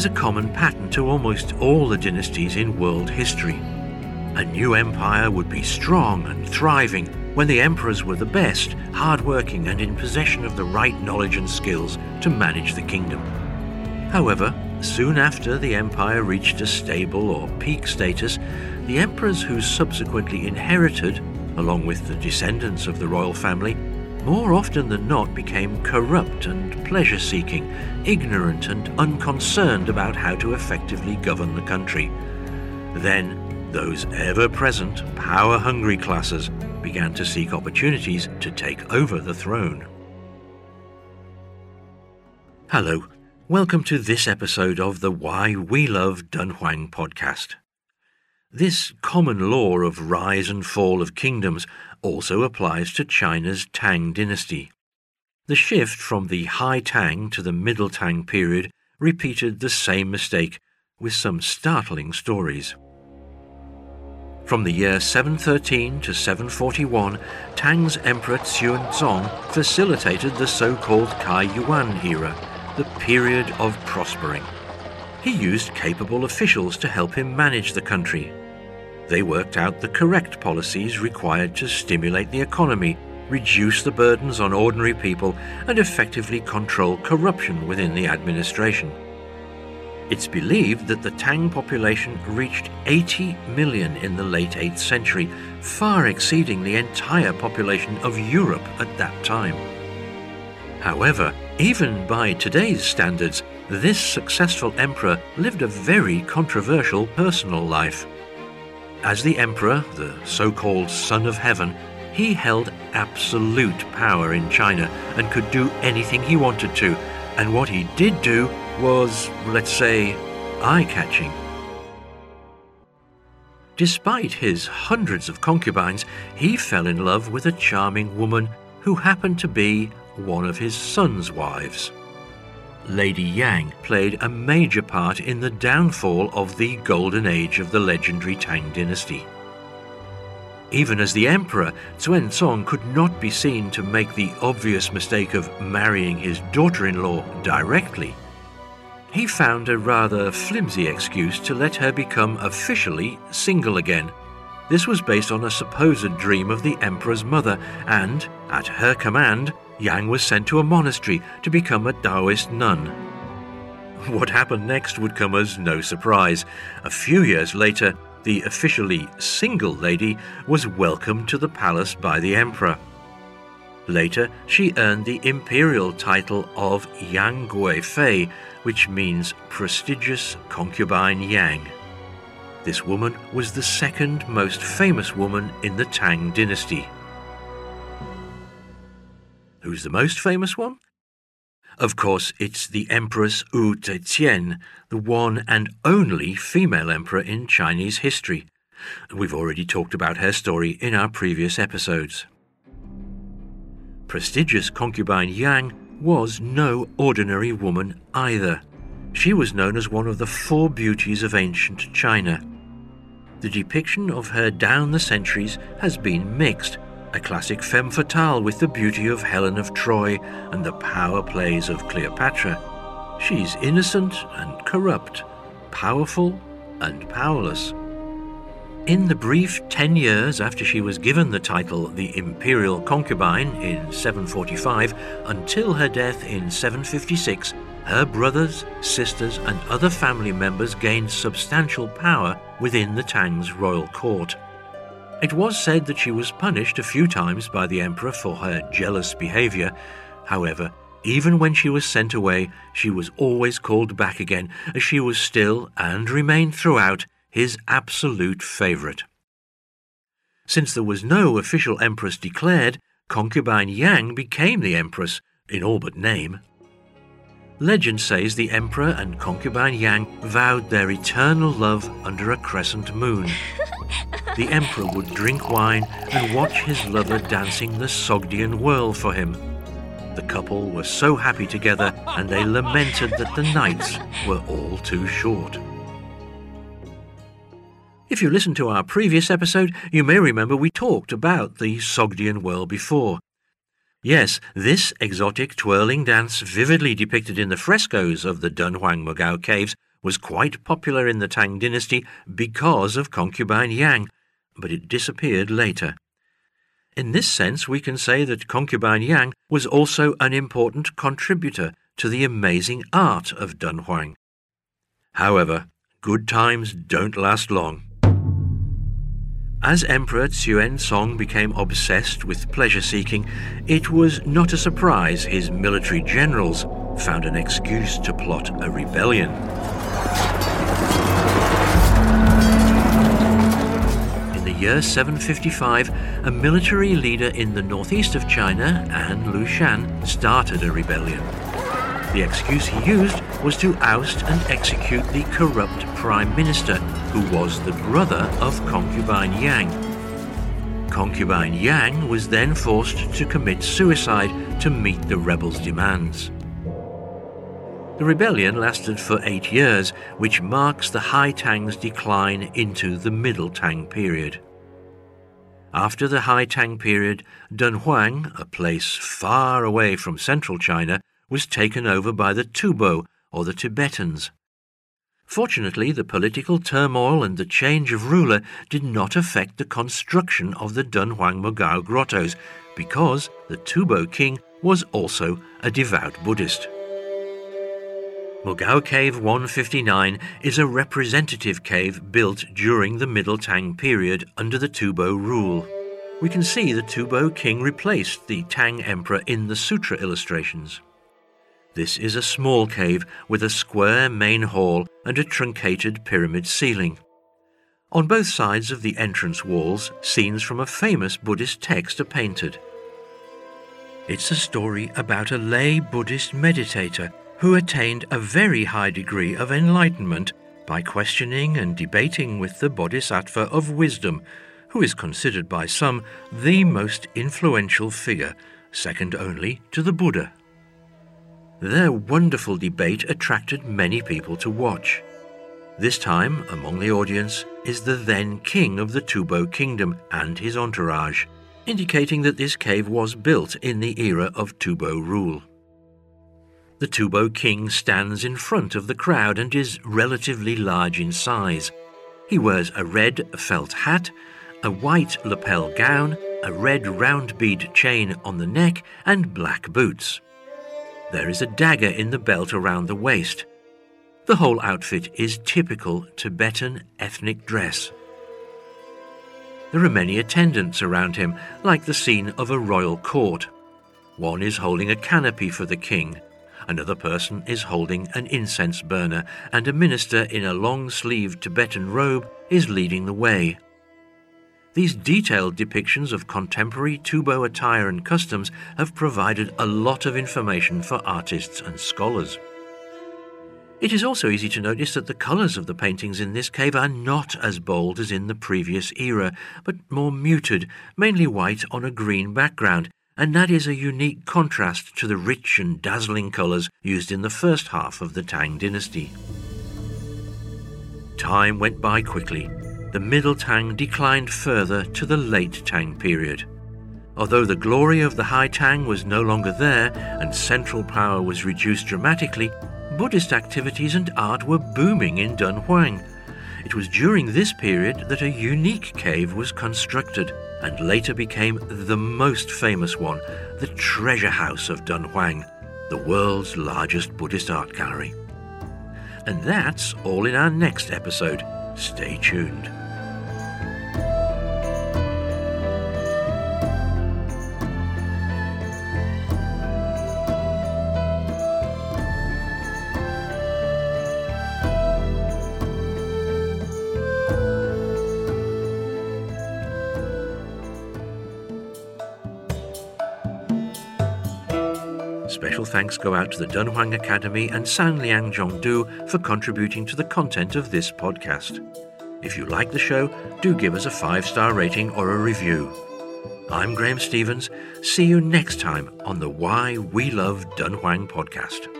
is a common pattern to almost all the dynasties in world history. A new empire would be strong and thriving when the emperors were the best, hardworking, and in possession of the right knowledge and skills to manage the kingdom. However, soon after the empire reached a stable or peak status, the emperors who subsequently inherited, along with the descendants of the royal family, more often than not became corrupt and pleasure seeking, ignorant and unconcerned about how to effectively govern the country. Then, those ever present, power hungry classes began to seek opportunities to take over the throne. Hello, welcome to this episode of the Why We Love Dunhuang podcast. This common law of rise and fall of kingdoms also applies to China's Tang dynasty. The shift from the High Tang to the Middle Tang period repeated the same mistake with some startling stories. From the year 713 to 741, Tang's Emperor Xuanzong facilitated the so-called Kai Yuan era, the period of prospering. He used capable officials to help him manage the country, they worked out the correct policies required to stimulate the economy, reduce the burdens on ordinary people, and effectively control corruption within the administration. It's believed that the Tang population reached 80 million in the late 8th century, far exceeding the entire population of Europe at that time. However, even by today's standards, this successful emperor lived a very controversial personal life. As the emperor, the so called Son of Heaven, he held absolute power in China and could do anything he wanted to. And what he did do was, let's say, eye catching. Despite his hundreds of concubines, he fell in love with a charming woman who happened to be one of his son's wives. Lady Yang played a major part in the downfall of the golden age of the legendary Tang dynasty. Even as the emperor, Xuanzong could not be seen to make the obvious mistake of marrying his daughter-in-law directly. He found a rather flimsy excuse to let her become officially single again. This was based on a supposed dream of the emperor's mother, and, at her command, Yang was sent to a monastery to become a Taoist nun. What happened next would come as no surprise. A few years later, the officially single lady was welcomed to the palace by the emperor. Later, she earned the imperial title of Yang Gui Fei, which means prestigious concubine Yang. This woman was the second most famous woman in the Tang dynasty. Who's the most famous one? Of course, it's the Empress Wu Zetian, the one and only female emperor in Chinese history. We've already talked about her story in our previous episodes. Prestigious concubine Yang was no ordinary woman either. She was known as one of the four beauties of ancient China. The depiction of her down the centuries has been mixed, a classic femme fatale with the beauty of Helen of Troy and the power plays of Cleopatra. She's innocent and corrupt, powerful and powerless. In the brief ten years after she was given the title the Imperial Concubine in 745 until her death in 756, her brothers, sisters, and other family members gained substantial power within the Tang's royal court. It was said that she was punished a few times by the emperor for her jealous behavior. However, even when she was sent away, she was always called back again, as she was still, and remained throughout, his absolute favorite. Since there was no official empress declared, concubine Yang became the empress, in all but name. Legend says the emperor and concubine Yang vowed their eternal love under a crescent moon. the emperor would drink wine and watch his lover dancing the Sogdian whirl for him. The couple were so happy together and they lamented that the nights were all too short. If you listened to our previous episode, you may remember we talked about the Sogdian whirl before. Yes, this exotic twirling dance, vividly depicted in the frescoes of the Dunhuang Mogao caves, was quite popular in the Tang dynasty because of concubine Yang, but it disappeared later. In this sense, we can say that concubine Yang was also an important contributor to the amazing art of Dunhuang. However, good times don't last long. As Emperor Xuanzong became obsessed with pleasure seeking, it was not a surprise his military generals found an excuse to plot a rebellion. Year 755, a military leader in the northeast of China, An Lushan, started a rebellion. The excuse he used was to oust and execute the corrupt prime minister, who was the brother of concubine Yang. Concubine Yang was then forced to commit suicide to meet the rebels' demands. The rebellion lasted for eight years, which marks the High Tang's decline into the Middle Tang period. After the High Tang period, Dunhuang, a place far away from central China, was taken over by the Tubo, or the Tibetans. Fortunately, the political turmoil and the change of ruler did not affect the construction of the Dunhuang Mogao grottos, because the Tubo king was also a devout Buddhist. Mogao Cave 159 is a representative cave built during the Middle Tang period under the Tubo rule. We can see the Tubo king replaced the Tang emperor in the sutra illustrations. This is a small cave with a square main hall and a truncated pyramid ceiling. On both sides of the entrance walls, scenes from a famous Buddhist text are painted. It's a story about a lay Buddhist meditator who attained a very high degree of enlightenment by questioning and debating with the Bodhisattva of wisdom, who is considered by some the most influential figure, second only to the Buddha. Their wonderful debate attracted many people to watch. This time, among the audience, is the then king of the Tubo kingdom and his entourage, indicating that this cave was built in the era of Tubo rule. The Tubo king stands in front of the crowd and is relatively large in size. He wears a red felt hat, a white lapel gown, a red round bead chain on the neck, and black boots. There is a dagger in the belt around the waist. The whole outfit is typical Tibetan ethnic dress. There are many attendants around him, like the scene of a royal court. One is holding a canopy for the king, another person is holding an incense burner, and a minister in a long sleeved Tibetan robe is leading the way. These detailed depictions of contemporary Tubo attire and customs have provided a lot of information for artists and scholars. It is also easy to notice that the colours of the paintings in this cave are not as bold as in the previous era, but more muted, mainly white on a green background, and that is a unique contrast to the rich and dazzling colours used in the first half of the Tang dynasty. Time went by quickly, the Middle Tang declined further to the Late Tang period. Although the glory of the High Tang was no longer there and central power was reduced dramatically, Buddhist activities and art were booming in Dunhuang. It was during this period that a unique cave was constructed and later became the most famous one, the Treasure House of Dunhuang, the world's largest Buddhist art gallery. And that's all in our next episode. Stay tuned. Special thanks go out to the Dunhuang Academy and Sanlian Zhongdu for contributing to the content of this podcast. If you like the show, do give us a five star rating or a review. I'm Graham Stevens. See you next time on the Why We Love Dunhuang podcast.